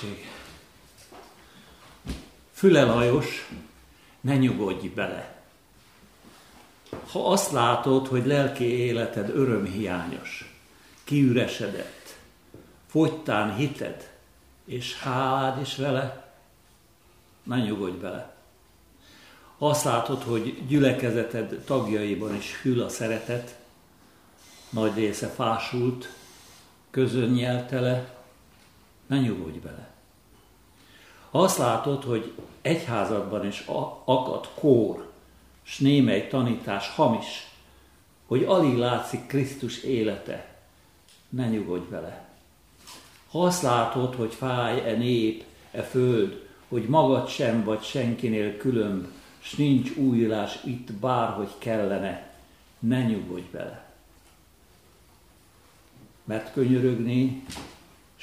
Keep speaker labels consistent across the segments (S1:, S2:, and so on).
S1: békesség. Füle Lajos, ne nyugodj bele. Ha azt látod, hogy lelki életed örömhiányos, kiüresedett, fogytán hited, és hálád is vele, ne nyugodj bele. Ha azt látod, hogy gyülekezeted tagjaiban is hűl a szeretet, nagy része fásult, közönnyeltele, ne nyugodj bele. Ha azt látod, hogy egyházadban is akad kór, s némely tanítás hamis, hogy alig látszik Krisztus élete, ne nyugodj vele. Ha azt látod, hogy fáj e nép, e föld, hogy magad sem vagy senkinél különb, s nincs újulás itt bárhogy kellene, ne nyugodj vele. Mert könyörögni,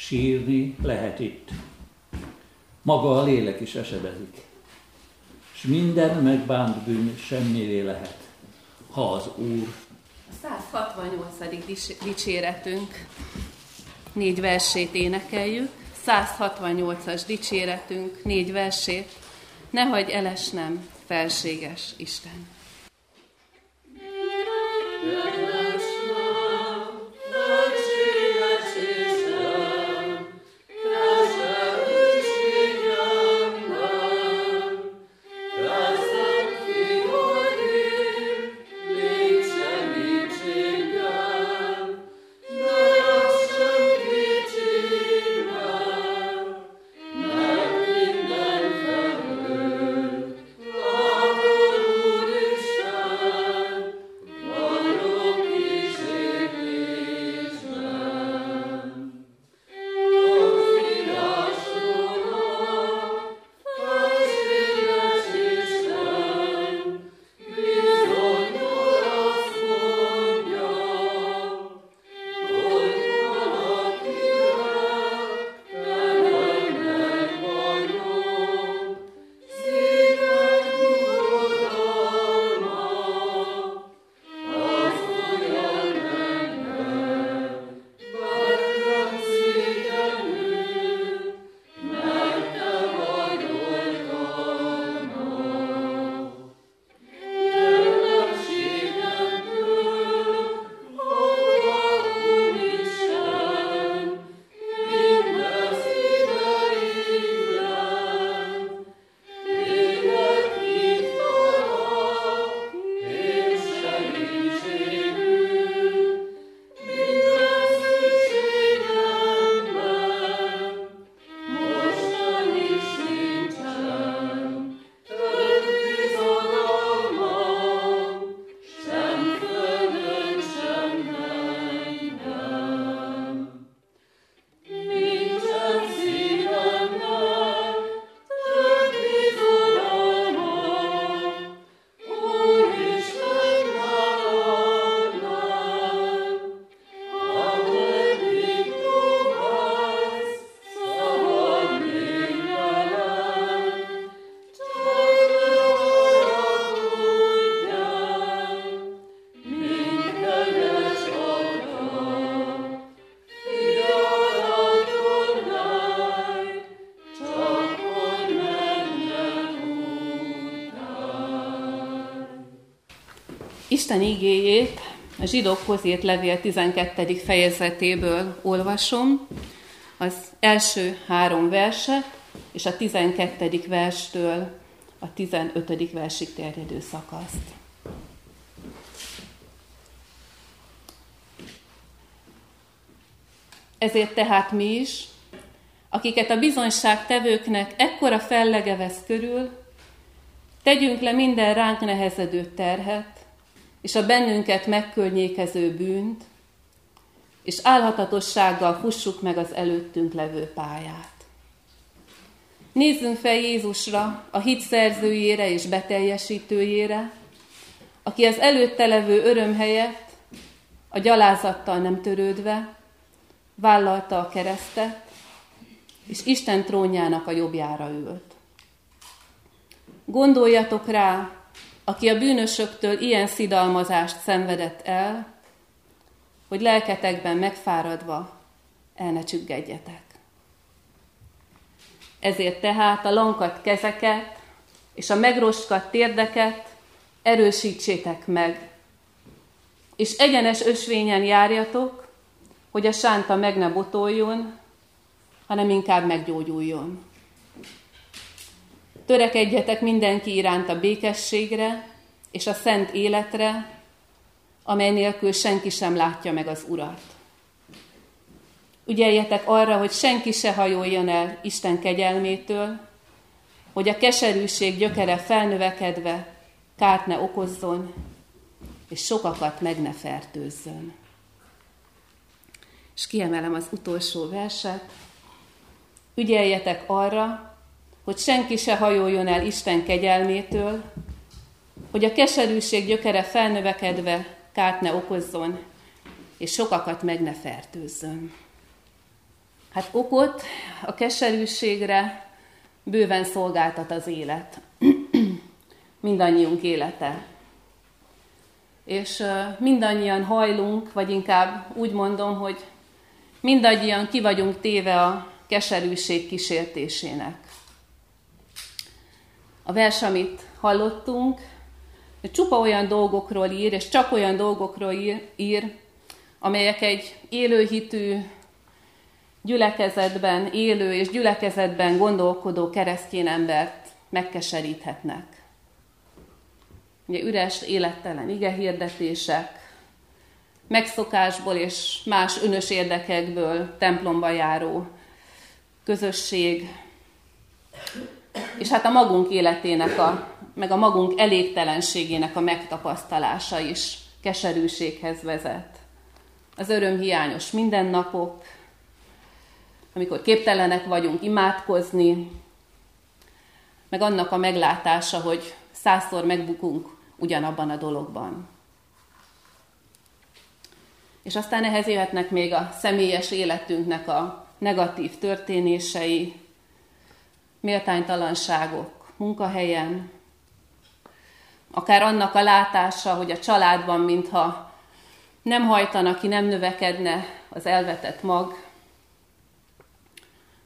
S1: sírni lehet itt. Maga a lélek is esedezik. És minden megbánt bűn semmivé lehet, ha az Úr.
S2: A 168. dicséretünk négy versét énekeljük. 168-as dicséretünk négy versét. Ne hagyj elesnem, felséges Isten. Isten igéjét a zsidókhoz írt levél 12. fejezetéből olvasom, az első három verset, és a 12. verstől a 15. versig terjedő szakaszt. Ezért tehát mi is, akiket a bizonyság tevőknek ekkora fellege vesz körül, tegyünk le minden ránk nehezedő terhet, és a bennünket megkörnyékező bűnt, és álhatatossággal fussuk meg az előttünk levő pályát. Nézzünk fel Jézusra, a hit szerzőjére és beteljesítőjére, aki az előtte levő öröm helyett, a gyalázattal nem törődve, vállalta a keresztet, és Isten trónjának a jobbjára ült. Gondoljatok rá, aki a bűnösöktől ilyen szidalmazást szenvedett el, hogy lelketekben megfáradva el ne csüggedjetek.
S3: Ezért tehát a lankat kezeket és a megroskat térdeket erősítsétek meg, és egyenes ösvényen járjatok, hogy a sánta meg ne botoljon, hanem inkább meggyógyuljon. Törekedjetek mindenki iránt a békességre és a szent életre, amely nélkül senki sem látja meg az Urat. Ügyeljetek arra, hogy senki se hajoljon el Isten kegyelmétől, hogy a keserűség gyökere felnövekedve kárt ne okozzon, és sokakat meg ne fertőzzön. És kiemelem az utolsó verset. Ügyeljetek arra, hogy senki se hajoljon el Isten kegyelmétől, hogy a keserűség gyökere felnövekedve kárt ne okozzon, és sokakat meg ne fertőzzön. Hát okot a keserűségre bőven szolgáltat az élet. Mindannyiunk élete. És mindannyian hajlunk, vagy inkább úgy mondom, hogy mindannyian ki vagyunk téve a keserűség kísértésének. A vers, amit hallottunk, csupa olyan dolgokról ír, és csak olyan dolgokról ír, ír amelyek egy élőhitű, gyülekezetben élő és gyülekezetben gondolkodó keresztény embert megkeseríthetnek. Ugye üres, élettelen igehirdetések, megszokásból és más önös érdekekből templomba járó közösség, és hát a magunk életének, a, meg a magunk elégtelenségének a megtapasztalása is keserűséghez vezet. Az örömhiányos mindennapok, amikor képtelenek vagyunk imádkozni, meg annak a meglátása, hogy százszor megbukunk ugyanabban a dologban. És aztán ehhez jöhetnek még a személyes életünknek a negatív történései, méltánytalanságok munkahelyen, akár annak a látása, hogy a családban, mintha nem hajtana ki, nem növekedne az elvetett mag,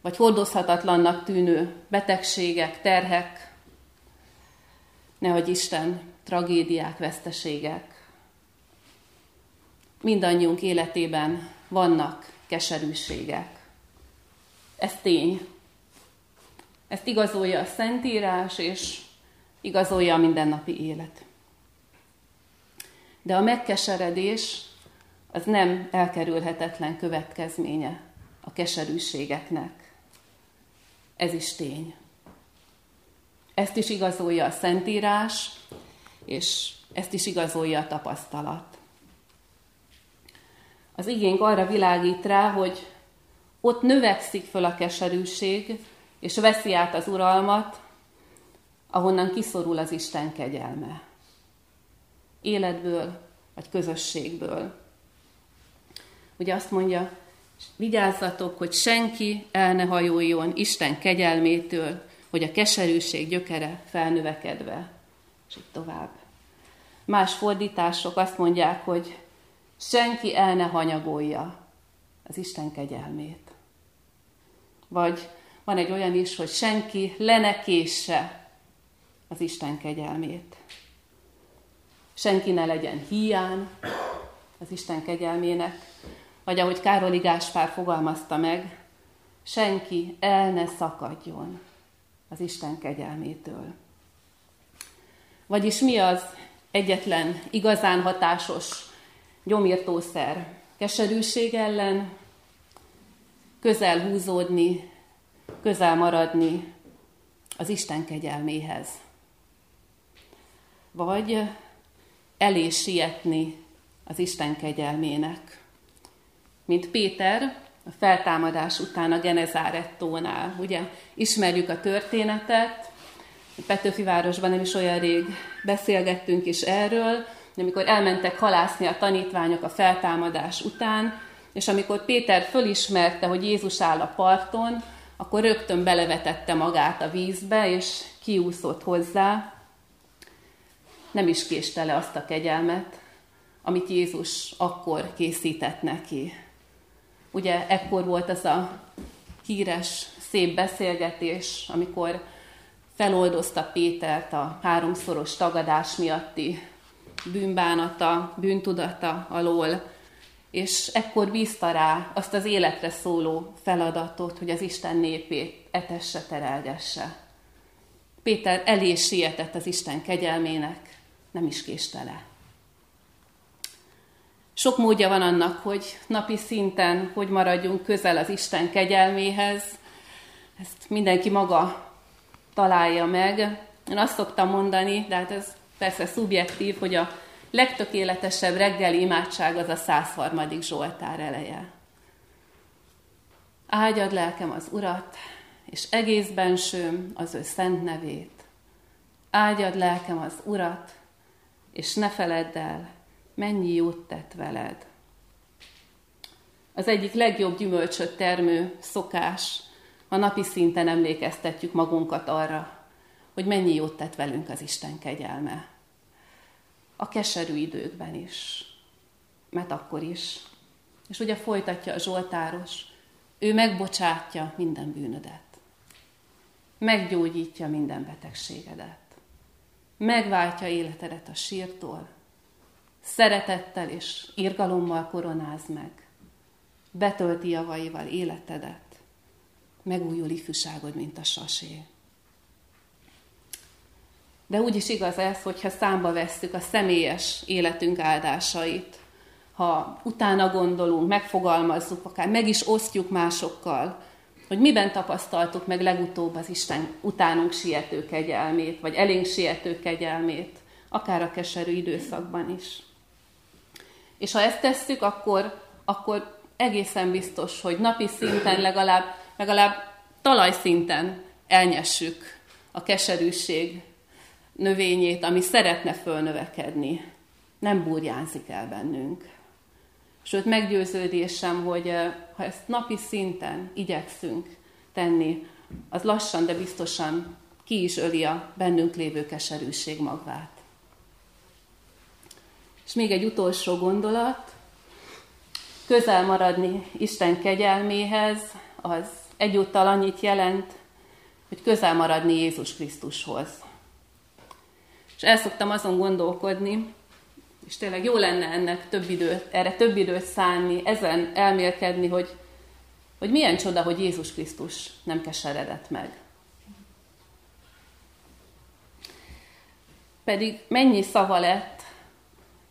S3: vagy hordozhatatlannak tűnő betegségek, terhek, nehogy Isten tragédiák, veszteségek. Mindannyiunk életében vannak keserűségek. Ez tény. Ezt igazolja a Szentírás, és igazolja a mindennapi élet. De a megkeseredés az nem elkerülhetetlen következménye a keserűségeknek. Ez is tény. Ezt is igazolja a Szentírás, és ezt is igazolja a tapasztalat. Az igénk arra világít rá, hogy ott növekszik föl a keserűség, és veszi át az uralmat, ahonnan kiszorul az Isten kegyelme. Életből, vagy közösségből. Ugye azt mondja, vigyázzatok, hogy senki el ne hajoljon Isten kegyelmétől, hogy a keserűség gyökere felnövekedve, és így tovább. Más fordítások azt mondják, hogy senki el ne hanyagolja az Isten kegyelmét. Vagy van egy olyan is, hogy senki le az Isten kegyelmét. Senki ne legyen hiány az Isten kegyelmének, vagy ahogy Károli Gáspár fogalmazta meg, senki el ne szakadjon az Isten kegyelmétől. Vagyis mi az egyetlen igazán hatásos gyomírtószer? Keserűség ellen közel húzódni, közel maradni az Isten kegyelméhez. Vagy elé sietni az Isten kegyelmének. Mint Péter a feltámadás után a Genezárettónál. Ugye ismerjük a történetet, Petőfi városban nem is olyan rég beszélgettünk is erről, amikor elmentek halászni a tanítványok a feltámadás után, és amikor Péter fölismerte, hogy Jézus áll a parton, akkor rögtön belevetette magát a vízbe, és kiúszott hozzá. Nem is késte le azt a kegyelmet, amit Jézus akkor készített neki. Ugye ekkor volt az a híres szép beszélgetés, amikor feloldozta Pétert a háromszoros tagadás miatti bűnbánata, bűntudata alól, és ekkor bízta rá azt az életre szóló feladatot, hogy az Isten népét etesse, terelgesse. Péter elé sietett az Isten kegyelmének, nem is késte le. Sok módja van annak, hogy napi szinten hogy maradjunk közel az Isten kegyelméhez. Ezt mindenki maga találja meg. Én azt szoktam mondani, de hát ez persze szubjektív, hogy a legtökéletesebb reggeli imádság az a 103. Zsoltár eleje. Áldjad lelkem az Urat, és egész bensőm az ő szent nevét. Áldjad lelkem az Urat, és ne feledd el, mennyi jót tett veled. Az egyik legjobb gyümölcsöt termő szokás, a napi szinten emlékeztetjük magunkat arra, hogy mennyi jót tett velünk az Isten kegyelme. A keserű időkben is, mert akkor is. És ugye folytatja a Zsoltáros, ő megbocsátja minden bűnödet. Meggyógyítja minden betegségedet. Megváltja életedet a sírtól, szeretettel és irgalommal koronáz meg, betölti javaival életedet, megújul ifjúságod, mint a sasé. De úgy is igaz ez, hogyha számba vesszük a személyes életünk áldásait, ha utána gondolunk, megfogalmazzuk, akár meg is osztjuk másokkal, hogy miben tapasztaltuk meg legutóbb az Isten utánunk siető kegyelmét, vagy elénk siető kegyelmét, akár a keserű időszakban is. És ha ezt tesszük, akkor, akkor egészen biztos, hogy napi szinten legalább, legalább talajszinten elnyessük a keserűség növényét, ami szeretne fölnövekedni. Nem burjánzik el bennünk. Sőt, meggyőződésem, hogy eh, ha ezt napi szinten igyekszünk tenni, az lassan, de biztosan ki is öli a bennünk lévő keserűség magvát. És még egy utolsó gondolat, közel maradni Isten kegyelméhez, az egyúttal annyit jelent, hogy közel maradni Jézus Krisztushoz. És el szoktam azon gondolkodni, és tényleg jó lenne ennek több időt, erre több időt szánni, ezen elmélkedni, hogy, hogy milyen csoda, hogy Jézus Krisztus nem keseredett meg. Pedig mennyi szava lett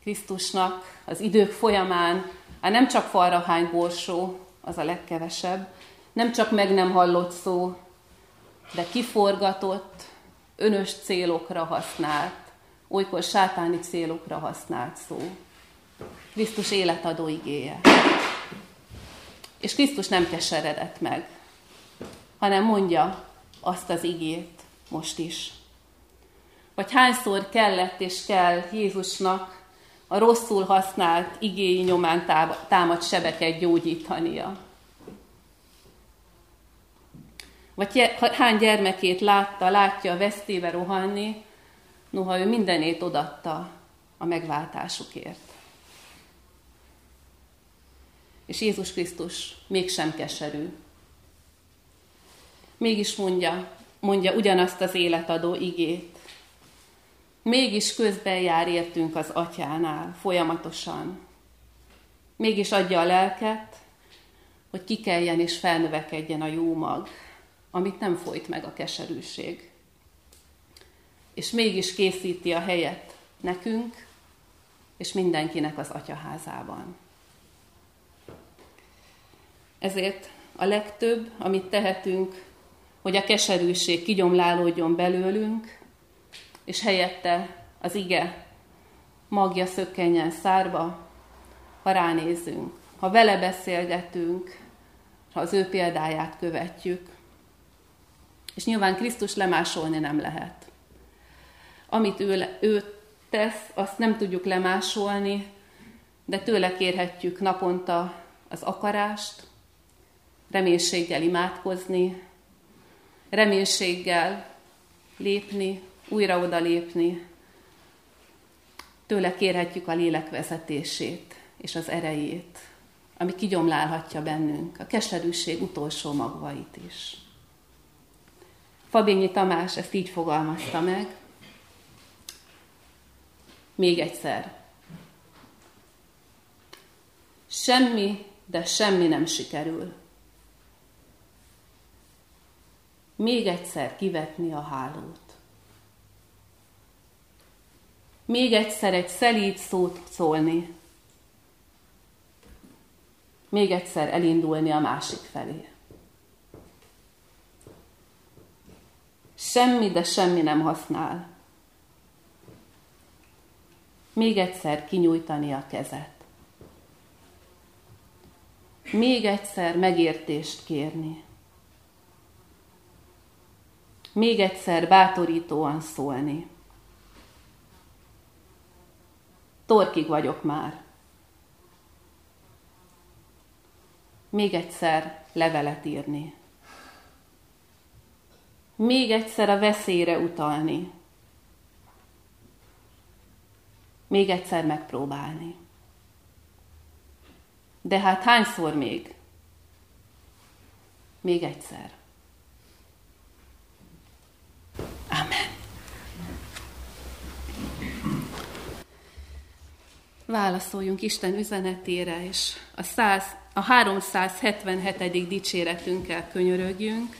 S3: Krisztusnak az idők folyamán, hát nem csak falra hány borsó, az a legkevesebb, nem csak meg nem hallott szó, de kiforgatott, önös célokra használt, olykor sátáni célokra használt szó. Krisztus életadó igéje. És Krisztus nem keseredett meg, hanem mondja azt az igét most is. Vagy hányszor kellett és kell Jézusnak a rosszul használt igéi nyomán támad sebeket gyógyítania. Vagy hány gyermekét látta, látja vesztébe rohanni, noha ő mindenét odatta a megváltásukért. És Jézus Krisztus mégsem keserű. Mégis mondja, mondja ugyanazt az életadó igét. Mégis közben jár értünk az atyánál folyamatosan. Mégis adja a lelket, hogy kikeljen és felnövekedjen a jó mag, amit nem folyt meg a keserűség és mégis készíti a helyet nekünk, és mindenkinek az atyaházában. Ezért a legtöbb, amit tehetünk, hogy a keserűség kigyomlálódjon belőlünk, és helyette az ige magja szökkenjen szárba, ha ránézünk, ha vele beszélgetünk, ha az ő példáját követjük. És nyilván Krisztus lemásolni nem lehet. Amit ő, ő tesz, azt nem tudjuk lemásolni, de tőle kérhetjük naponta az akarást, reménységgel imádkozni, reménységgel lépni, újra oda lépni. Tőle kérhetjük a lélek vezetését és az erejét, ami kigyomlálhatja bennünk a keserűség utolsó magvait is.
S2: Fabényi Tamás ezt így fogalmazta meg. Még egyszer. Semmi, de semmi nem sikerül. Még egyszer kivetni a hálót. Még egyszer egy szelíd szót szólni. Még egyszer elindulni a másik felé. Semmi, de semmi nem használ. Még egyszer kinyújtani a kezet. Még egyszer megértést kérni. Még egyszer bátorítóan szólni. Torkig vagyok már. Még egyszer levelet írni még egyszer a veszélyre utalni. Még egyszer megpróbálni. De hát hányszor még? Még egyszer. Amen. Válaszoljunk Isten üzenetére, és a, 100, a 377. dicséretünkkel könyörögjünk.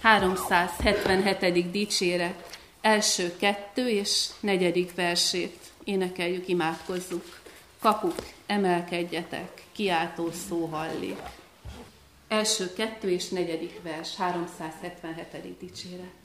S2: 377. dicséret első kettő és negyedik versét énekeljük, imádkozzuk. Kapuk, emelkedjetek, kiáltó szó hallik. Első kettő és negyedik vers, 377. dicséret.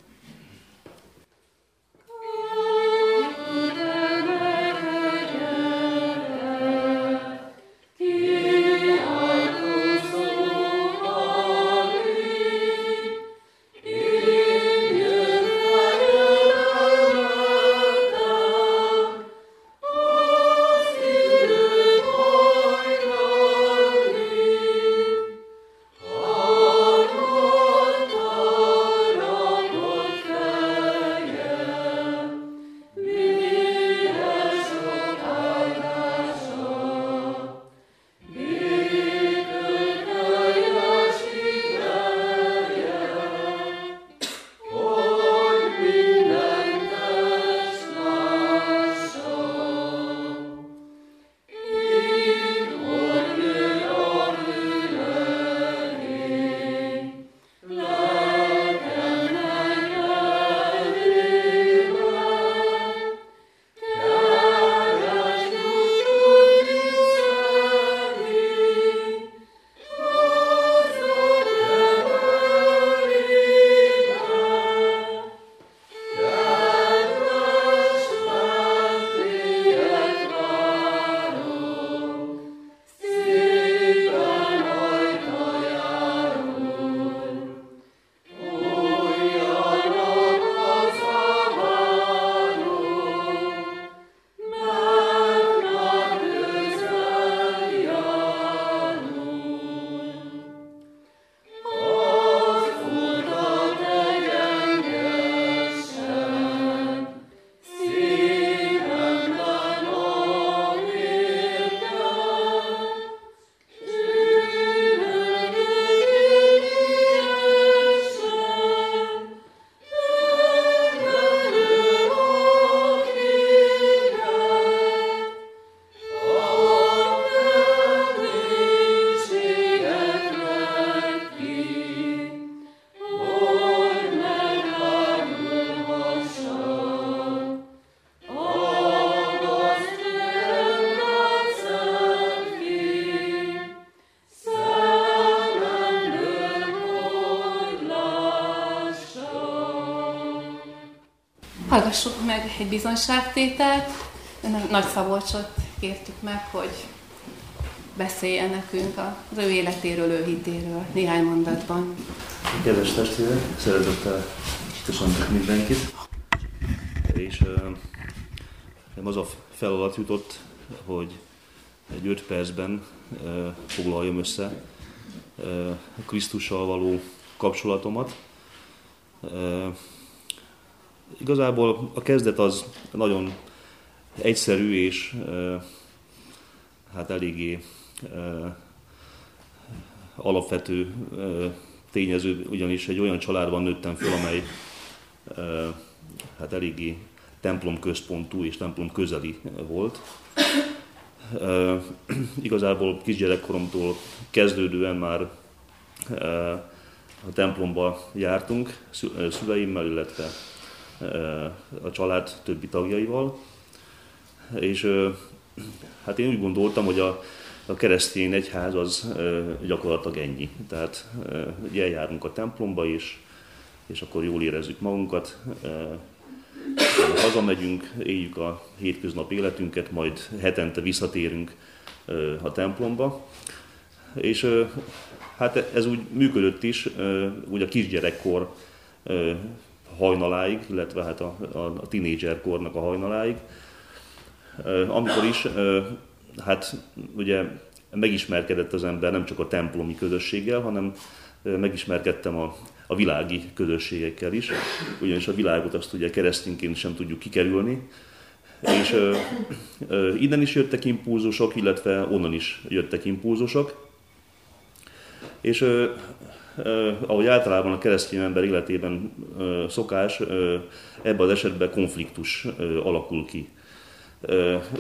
S2: Hallgassuk meg egy bizonyságtételt. Nagy Szabolcsot kértük meg, hogy beszéljen nekünk az ő életéről, ő hitéről néhány mondatban.
S4: Kedves testvérek, szeretettel köszöntök mindenkit. És uh, az a feladat jutott, hogy egy öt percben foglaljam össze Krisztussal való kapcsolatomat. Igazából a kezdet az nagyon egyszerű és hát eléggé alapvető tényező, ugyanis egy olyan családban nőttem föl, amely hát eléggé templom központú és templom közeli volt. Igazából kisgyerekkoromtól kezdődően már a templomba jártunk szüleimmel, illetve a család többi tagjaival. És hát én úgy gondoltam, hogy a, a keresztény egyház az gyakorlatilag ennyi. Tehát eljárunk a templomba, és, és akkor jól érezzük magunkat, hazamegyünk, éljük a hétköznap életünket, majd hetente visszatérünk a templomba. És hát ez úgy működött is, úgy a kisgyerekkor hajnaláig, illetve hát a, a, a tinédzserkornak a hajnaláig, amikor is hát ugye megismerkedett az ember nem csak a templomi közösséggel, hanem megismerkedtem a, a világi közösségekkel is, ugyanis a világot azt ugye keresztényként sem tudjuk kikerülni, és ö, ö, innen is jöttek impulzusok, illetve onnan is jöttek impulzusok, és ö, ahogy általában a keresztény ember életében szokás, ebben az esetben konfliktus alakul ki.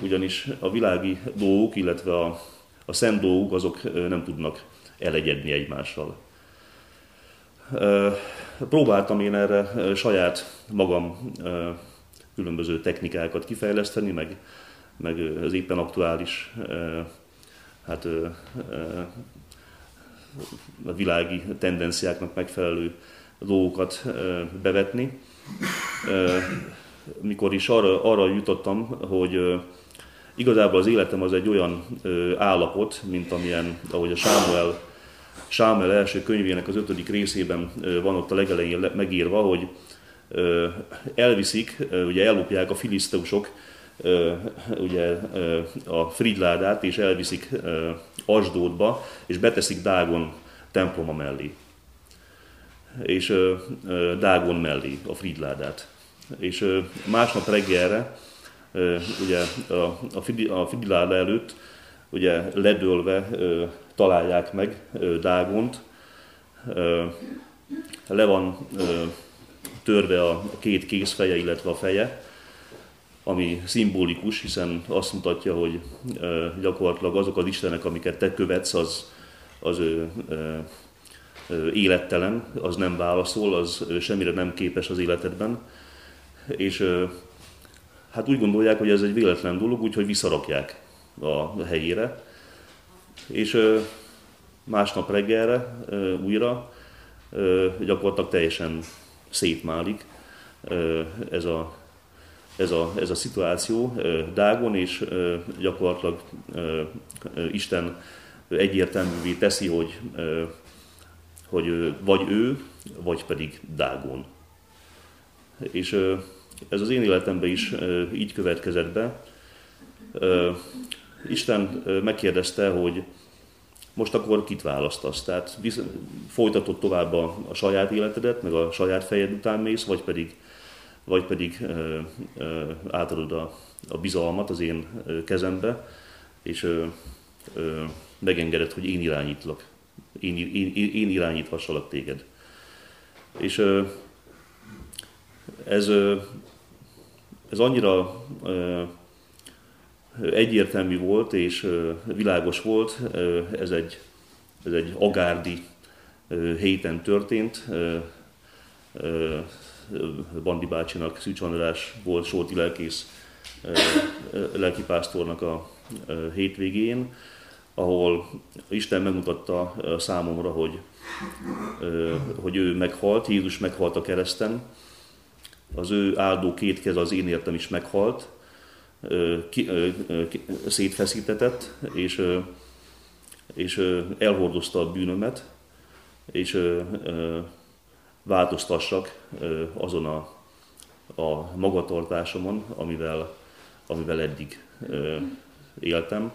S4: Ugyanis a világi dolgok, illetve a, a szent dolgok, azok nem tudnak elegyedni egymással. Próbáltam én erre saját magam különböző technikákat kifejleszteni, meg, meg az éppen aktuális hát, a világi tendenciáknak megfelelő dolgokat bevetni. Mikor is arra, arra jutottam, hogy igazából az életem az egy olyan állapot, mint amilyen, ahogy a Sámuel Sámuel első könyvének az ötödik részében van ott a legelején megírva, hogy elviszik, ugye ellopják a filiszteusok ugye a Fridládát, és elviszik Asdódba, és beteszik Dágon temploma mellé. És Dágon mellé a Fridládát. És másnap reggelre, ugye a Fridláda előtt, ugye ledőlve találják meg Dágont. Le van törve a két kézfeje, illetve a feje, ami szimbolikus, hiszen azt mutatja, hogy gyakorlatilag azok az istenek, amiket te követsz, az, az ő, élettelen, az nem válaszol, az semmire nem képes az életedben. És hát úgy gondolják, hogy ez egy véletlen dolog, úgyhogy visszarakják a helyére és másnap reggelre újra gyakorlatilag teljesen szétmálik ez a, ez a, ez a szituáció Dágon, és gyakorlatilag Isten egyértelművé teszi, hogy, hogy vagy ő, vagy pedig Dágon. És ez az én életemben is így következett be. Isten megkérdezte, hogy most akkor kit választasz? Tehát folytatod tovább a, a saját életedet, meg a saját fejed után mész, vagy pedig, vagy pedig átadod a, a bizalmat az én kezembe, és megengeded, hogy én irányítlak, én, én, én irányíthassalak téged. És ez, ez annyira egyértelmű volt és világos volt, ez egy, ez egy agárdi héten történt. Bandi bácsinak, Szűcs András volt Solti lelkész lelkipásztornak a hétvégén, ahol Isten megmutatta számomra, hogy, hogy ő meghalt, Jézus meghalt a kereszten, az ő áldó két kez az én értem is meghalt, ki, ki, szétfeszítetett, és, és elhordozta a bűnömet, és változtassak azon a, a magatartásomon, amivel, amivel eddig éltem,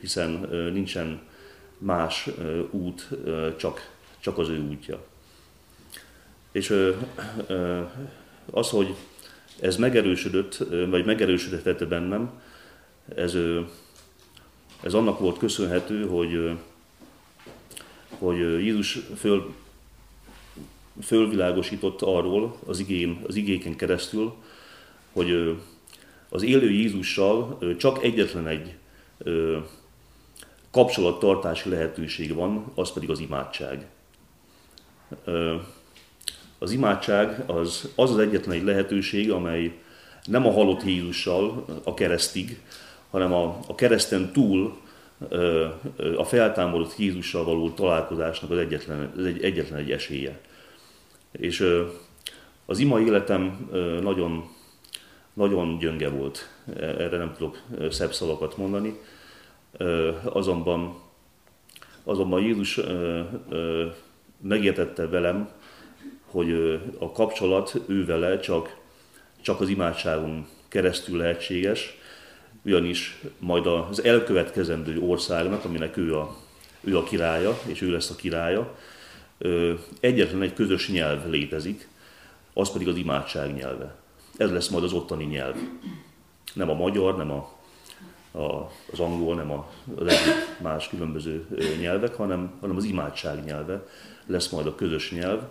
S4: hiszen nincsen más út, csak, csak az ő útja. És az, hogy ez megerősödött, vagy megerősödhetett bennem, ez, ez annak volt köszönhető, hogy, hogy Jézus föl fölvilágosított arról az, igén, az igéken keresztül, hogy az élő Jézussal csak egyetlen egy kapcsolattartási lehetőség van, az pedig az imádság. Az imádság az az, az egyetlen egy lehetőség, amely nem a halott Jézussal a keresztig, hanem a, a kereszten túl a feltámadott Jézussal való találkozásnak az egyetlen, az egy, egyetlen egy esélye. És az ima életem nagyon, nagyon gyönge volt, erre nem tudok szebb szavakat mondani, azonban, azonban Jézus megértette velem, hogy a kapcsolat ő vele csak, csak az imádságon keresztül lehetséges, ugyanis majd az elkövetkezendő országnak, aminek ő a, ő a királya, és ő lesz a királya, egyetlen egy közös nyelv létezik, az pedig az imádság nyelve. Ez lesz majd az ottani nyelv. Nem a magyar, nem a, a, az angol, nem a, az más különböző nyelvek, hanem, hanem az imádság nyelve lesz majd a közös nyelv.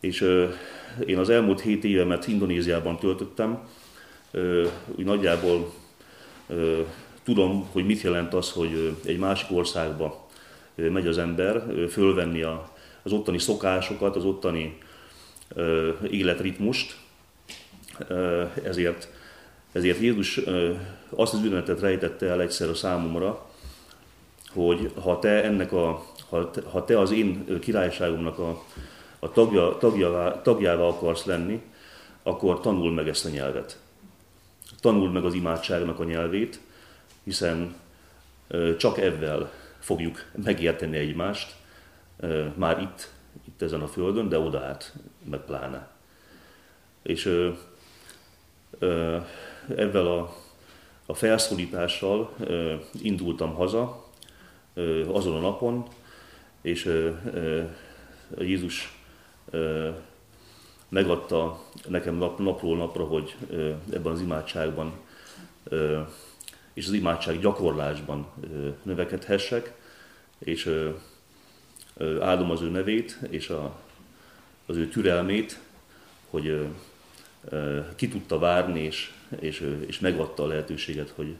S4: És ö, én az elmúlt hét évemet Indonéziában töltöttem, ö, úgy nagyjából ö, tudom, hogy mit jelent az, hogy egy másik országba megy az ember fölvenni a, az ottani szokásokat, az ottani életritmust, ezért, ezért Jézus azt az üzenetet rejtette el egyszer a számomra, hogy ha te ennek a, ha te, ha te az én királyságomnak a, a tagja, tagjává, tagjává akarsz lenni, akkor tanul meg ezt a nyelvet. Tanuld meg az imádságnak a nyelvét, hiszen csak ebben fogjuk megérteni egymást, már itt, itt ezen a földön, de oda át, meg pláne. És ö, a, a felszólítással indultam haza azon a napon, és Jézus megadta nekem nap, napról napra, hogy ebben az imádságban és az imádság gyakorlásban növekedhessek, és áldom az ő nevét és a, az ő türelmét, hogy ki tudta várni, és, és, és megadta a lehetőséget, hogy,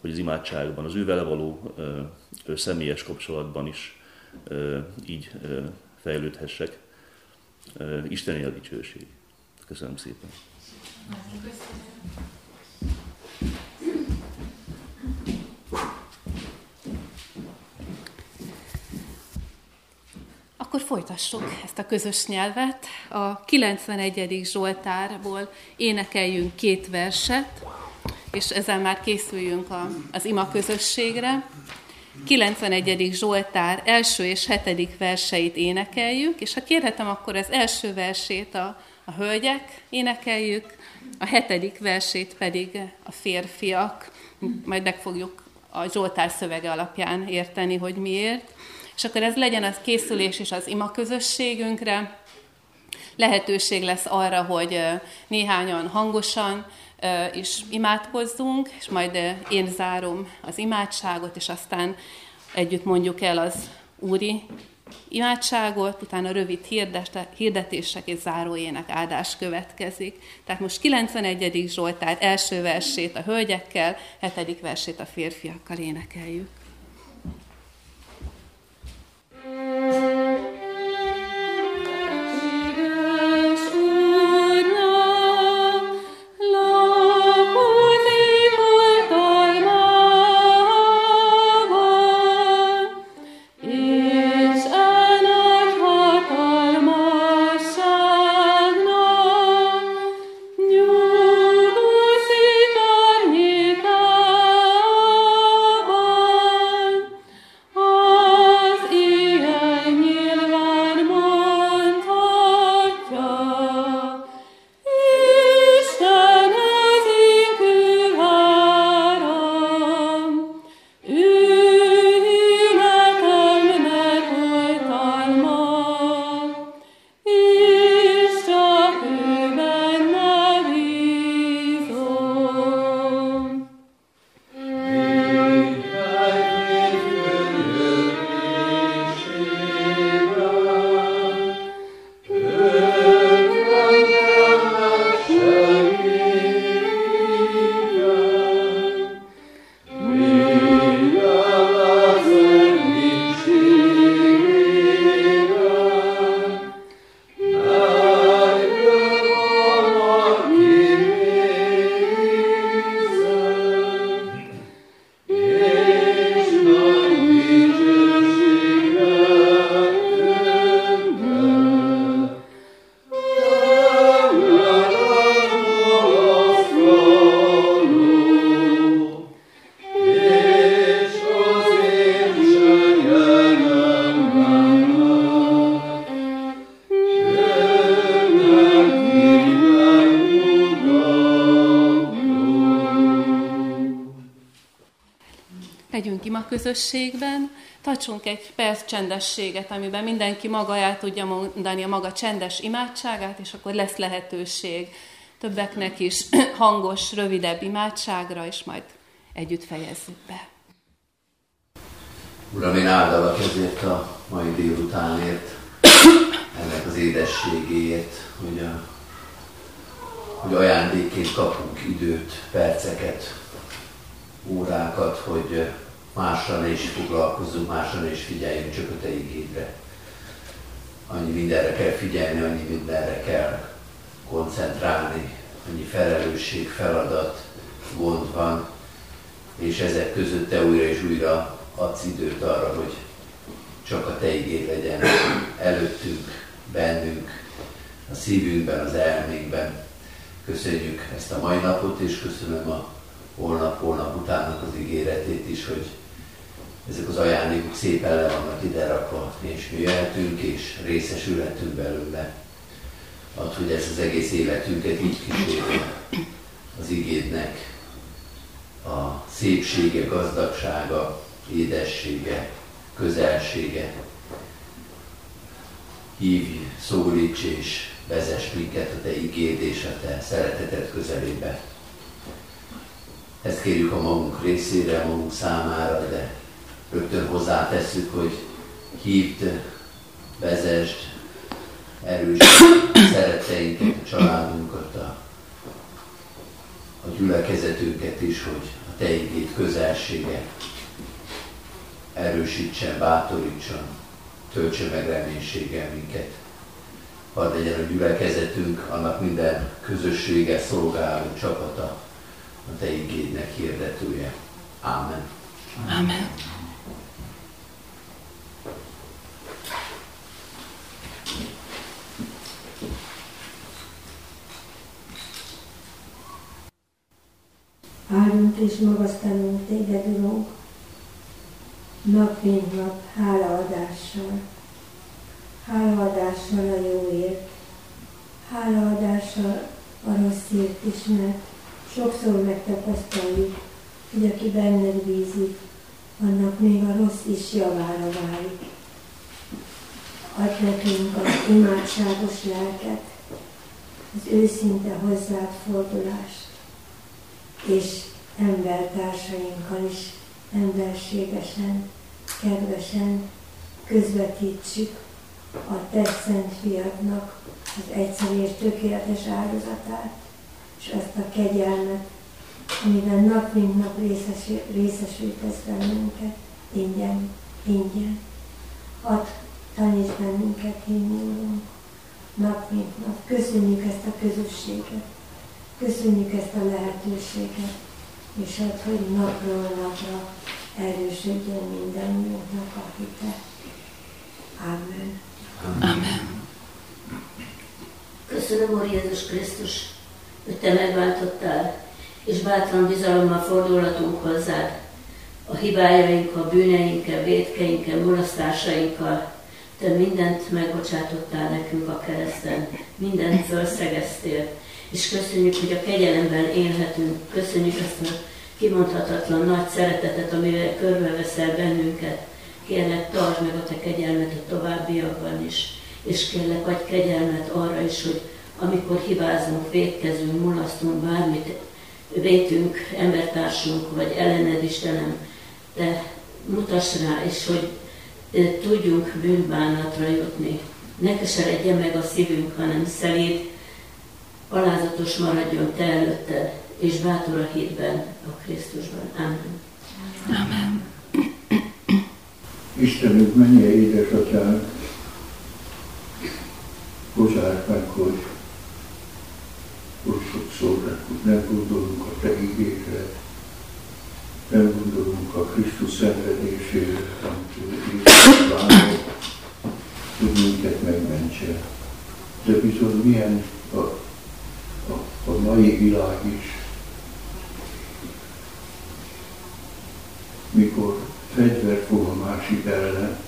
S4: hogy az imádságban, az ő vele való személyes kapcsolatban is így fejlődhessek. Isteni a dicsőség. Köszönöm szépen. Köszönöm.
S3: Akkor folytassuk ezt a közös nyelvet. A 91. Zsoltárból énekeljünk két verset, és ezzel már készüljünk a, az ima közösségre. 91. Zsoltár első és hetedik verseit énekeljük, és ha kérhetem, akkor az első versét a, a hölgyek énekeljük, a hetedik versét pedig a férfiak. Majd meg fogjuk a Zsoltár szövege alapján érteni, hogy miért és akkor ez legyen az készülés is az ima közösségünkre. Lehetőség lesz arra, hogy néhányan hangosan is imádkozzunk, és majd én zárom az imádságot, és aztán együtt mondjuk el az úri imádságot, utána rövid hirdetések és záróének áldás következik. Tehát most 91. Zsoltár első versét a hölgyekkel, 7. versét a férfiakkal énekeljük. Legyünk közösségben, tartsunk egy perc csendességet, amiben mindenki maga el tudja mondani a maga csendes imádságát, és akkor lesz lehetőség többeknek is hangos, rövidebb imádságra, és majd együtt fejezzük be.
S5: Uram, én áldalak ezért a mai délutánért, ennek az édességéért, hogy, a, hogy ajándékként kapunk időt, perceket, órákat, hogy mással is foglalkozzunk, mással is figyeljünk csak a Te igédre. Annyi mindenre kell figyelni, annyi mindenre kell koncentrálni, annyi felelősség, feladat, gond van, és ezek között Te újra és újra adsz időt arra, hogy csak a Te igéd legyen előttünk, bennünk, a szívünkben, az elménkben. Köszönjük ezt a mai napot, és köszönöm a holnap, holnap utánnak az ígéretét is, hogy ezek az ajándékok szépen le vannak ide rakva, és mi jöhetünk, és részesülhetünk belőle. Ad, hogy ezt az egész életünket így kísérje az igédnek a szépsége, gazdagsága, édessége, közelsége. Hívj, szólíts és vezess minket a Te igéd és a Te szereteted közelébe. Ezt kérjük a magunk részére, a magunk számára, de rögtön hozzátesszük, hogy hívd, vezesd, erősítsd szeretteinket, a családunkat, a, a gyülekezetünket is, hogy a Te igét közelsége erősítsen, bátorítson, töltse meg reménységgel minket. Hadd legyen a gyülekezetünk, annak minden közössége, szolgáló csapata, a Te igédnek hirdetője. Ámen.
S3: Amen.
S6: Áldunk és magasztalunk Téged, Urunk, nap mint nap hálaadással. Hálaadással a jóért, hálaadással a rosszért is, mert sokszor megtapasztaljuk, hogy aki benned bízik, annak még a rossz is javára válik. Adj nekünk az imádságos lelket, az őszinte hozzád fordulást, és embertársainkkal is emberségesen, kedvesen közvetítsük a Te szent fiadnak az egyszerű és tökéletes áldozatát, és azt a kegyelmet, amiben nap mint nap részesül, részesültesz bennünket, ingyen, ingyen. Hadd taníts bennünket hinni, nap mint nap. Köszönjük ezt a közösséget, köszönjük ezt a lehetőséget, és add, hogy napról napra erősödjön mindannyiunknak a hite. Amen.
S3: Amen.
S7: Köszönöm, Úr Jézus Krisztus, hogy Te megváltottál, és bátran bizalommal fordulhatunk hozzád. A hibájainkkal, bűneinkkel, védkeinkkel, mulasztásainkkal, Te mindent megbocsátottál nekünk a kereszten, mindent felszegeztél, és köszönjük, hogy a kegyelemben élhetünk. Köszönjük ezt a kimondhatatlan nagy szeretetet, amivel körbeveszel bennünket. Kérlek, tartsd meg a Te kegyelmet a továbbiakban is, és kérlek, adj kegyelmet arra is, hogy amikor hibázunk, védkezünk, mulasztunk, bármit vétünk, embertársunk, vagy ellened Istenem, te mutass rá, és hogy tudjunk bűnbánatra jutni. Ne keseredjen meg a szívünk, hanem szelíd, alázatos maradjon te előtted, és bátor a hitben, a Krisztusban. Amen.
S3: Amen.
S8: Istenünk, menje édesatyánk, bocsáss meg, hogy hogy sokszor nem gondolunk a Te igékre, nem gondolunk a Krisztus szenvedésére, amit ő Jézus hogy minket megmentse. De bizony milyen a, a mai világ is, mikor fegyvert fog a másik ellen,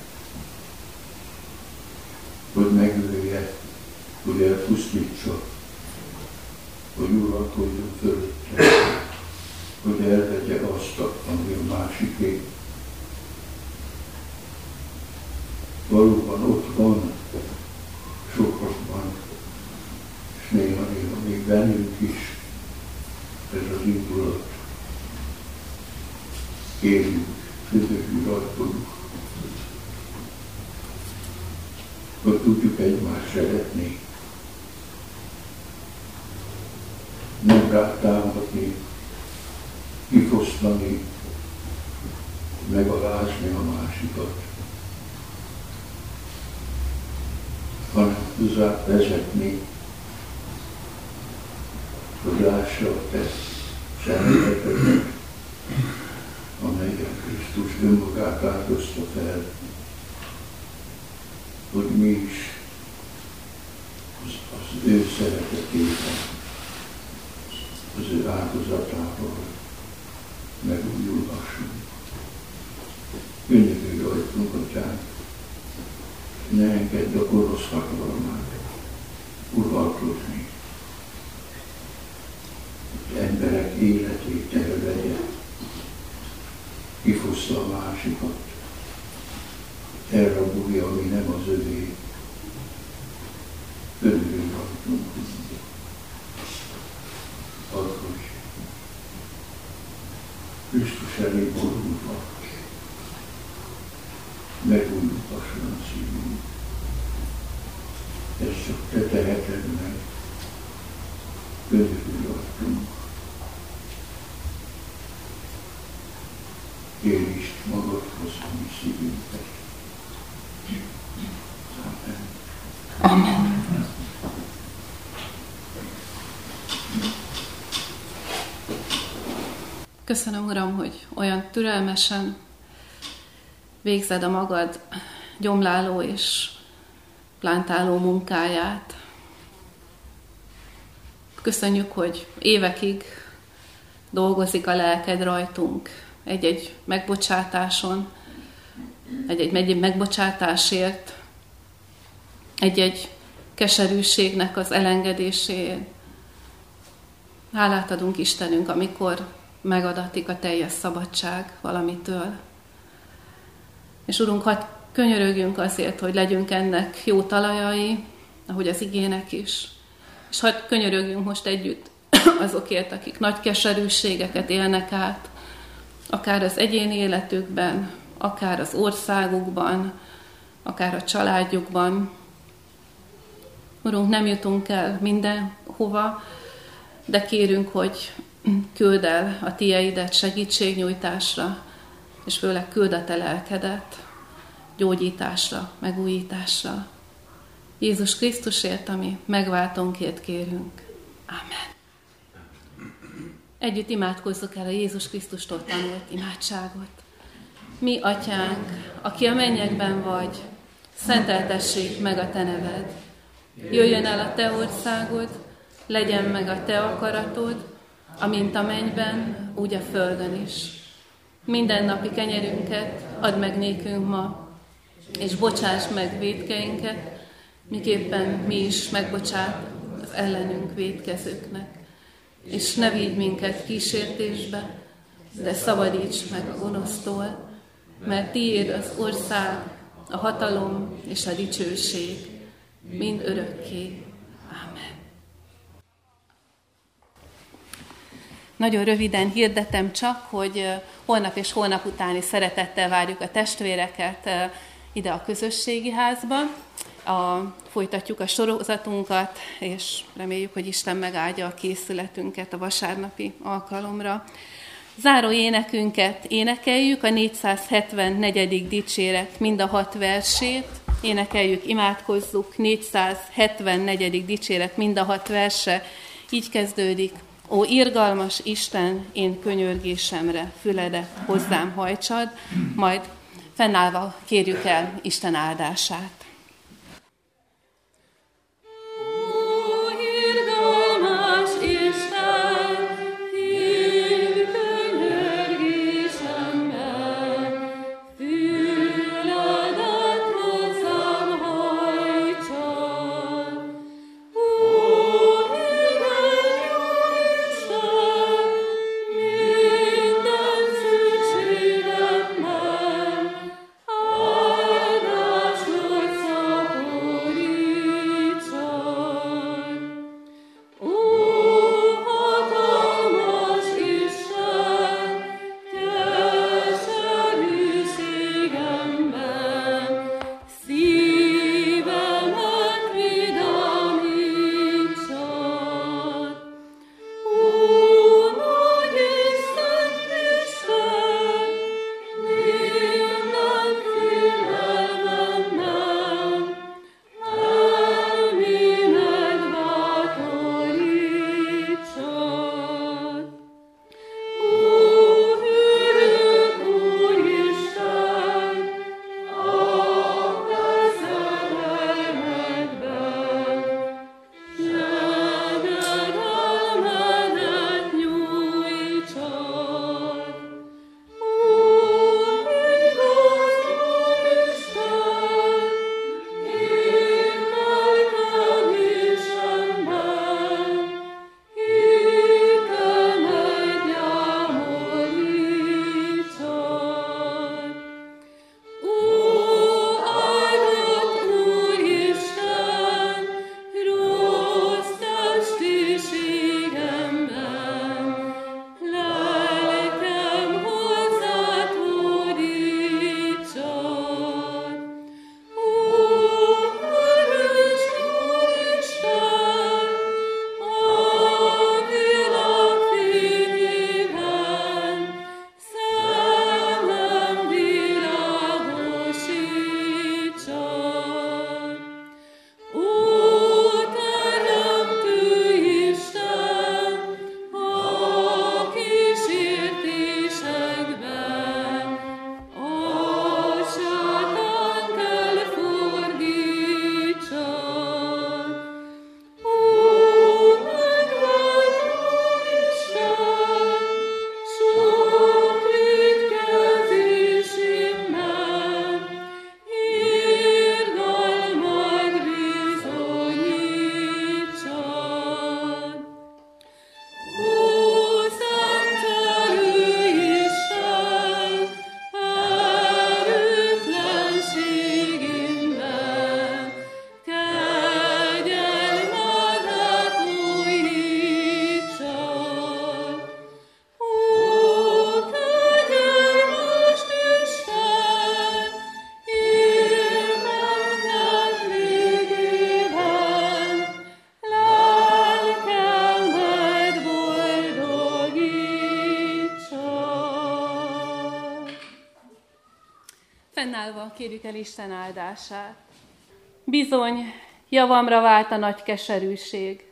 S8: hogy megölje, hogy elpusztítsa, hogy uralkodjon fölötte, hogy elvegye azt, ami a másiké. Valóban ott van sokak és néha-néha még bennünk is ez az indulat. Élünk, ködögű rajtunk, hogy tudjuk egymást szeretni. Nem rátámadni, kifosztani, megalázni a másikat, hanem hozzá vezetni, hogy lássa a te szeretetedet, amelyen Krisztus önmagát áldozta fel, hogy mi is az, az ő szeretetében, az ő áldozatával megújulhassunk. Könyörülj rajtunk, Atyánk, ne engedd a gonosz hatalmát electrical Érítsd magadhoz a mi szívünket.
S3: Amen. Köszönöm, Uram, hogy olyan türelmesen végzed a magad gyomláló és plántáló munkáját. Köszönjük, hogy évekig dolgozik a lelked rajtunk egy-egy megbocsátáson, egy-egy megbocsátásért, egy-egy keserűségnek az elengedéséért. Hálát adunk Istenünk, amikor megadatik a teljes szabadság valamitől. És Urunk, hadd könyörögjünk azért, hogy legyünk ennek jó talajai, ahogy az igének is. És hadd könyörögjünk most együtt azokért, akik nagy keserűségeket élnek át, akár az egyéni életükben, akár az országukban, akár a családjukban. Urunk, nem jutunk el mindenhova, de kérünk, hogy küld el a tieidet segítségnyújtásra, és főleg küld a te lelkedet gyógyításra, megújításra. Jézus Krisztusért, ami megváltónkért kérünk. Amen. Együtt imádkozzuk el a Jézus Krisztustól tanult imádságot. Mi, Atyánk, aki a mennyekben vagy, szenteltessék meg a Te neved. Jöjjön el a Te országod, legyen meg a Te akaratod, amint a mennyben, úgy a földön is. Minden napi kenyerünket add meg nékünk ma, és bocsáss meg védkeinket, miképpen mi is megbocsát az ellenünk védkezőknek. És ne vigy minket kísértésbe, de szabadíts meg a gonosztól, mert tiéd az ország, a hatalom és a dicsőség, mind örökké. Nagyon röviden hirdetem csak, hogy holnap és holnap utáni szeretettel várjuk a testvéreket ide a közösségi házba. A, folytatjuk a sorozatunkat, és reméljük, hogy Isten megáldja a készületünket a vasárnapi alkalomra. Záró énekünket énekeljük, a 474. dicséret mind a hat versét, énekeljük, imádkozzuk, 474. dicséret mind a hat verse, így kezdődik. Ó, irgalmas Isten, én könyörgésemre füledet hozzám hajtsad, majd fennállva kérjük el Isten áldását. Kérjük el Isten áldását. Bizony, javamra vált a nagy keserűség,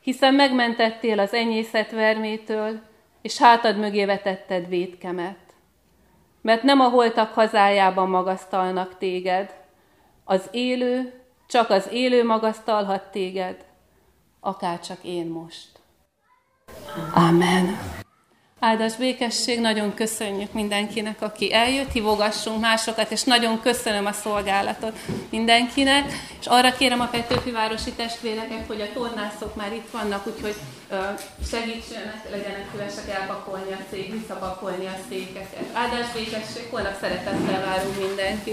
S3: hiszen megmentettél az enyészet vermétől, és hátad mögé vetetted védkemet. Mert nem a holtak hazájában magasztalnak téged, az élő, csak az élő magasztalhat téged, akárcsak én most. Amen. Áldás békesség, nagyon köszönjük mindenkinek, aki eljött, hívogassunk másokat, és nagyon köszönöm a szolgálatot mindenkinek, és arra kérem a Petőfivárosi testvéreket, hogy a tornászok már itt vannak, úgyhogy segítsenek, legyenek szívesek elpakolni a szék, visszapakolni a székeket. Áldás békesség, holnap szeretettel várunk mindenkit.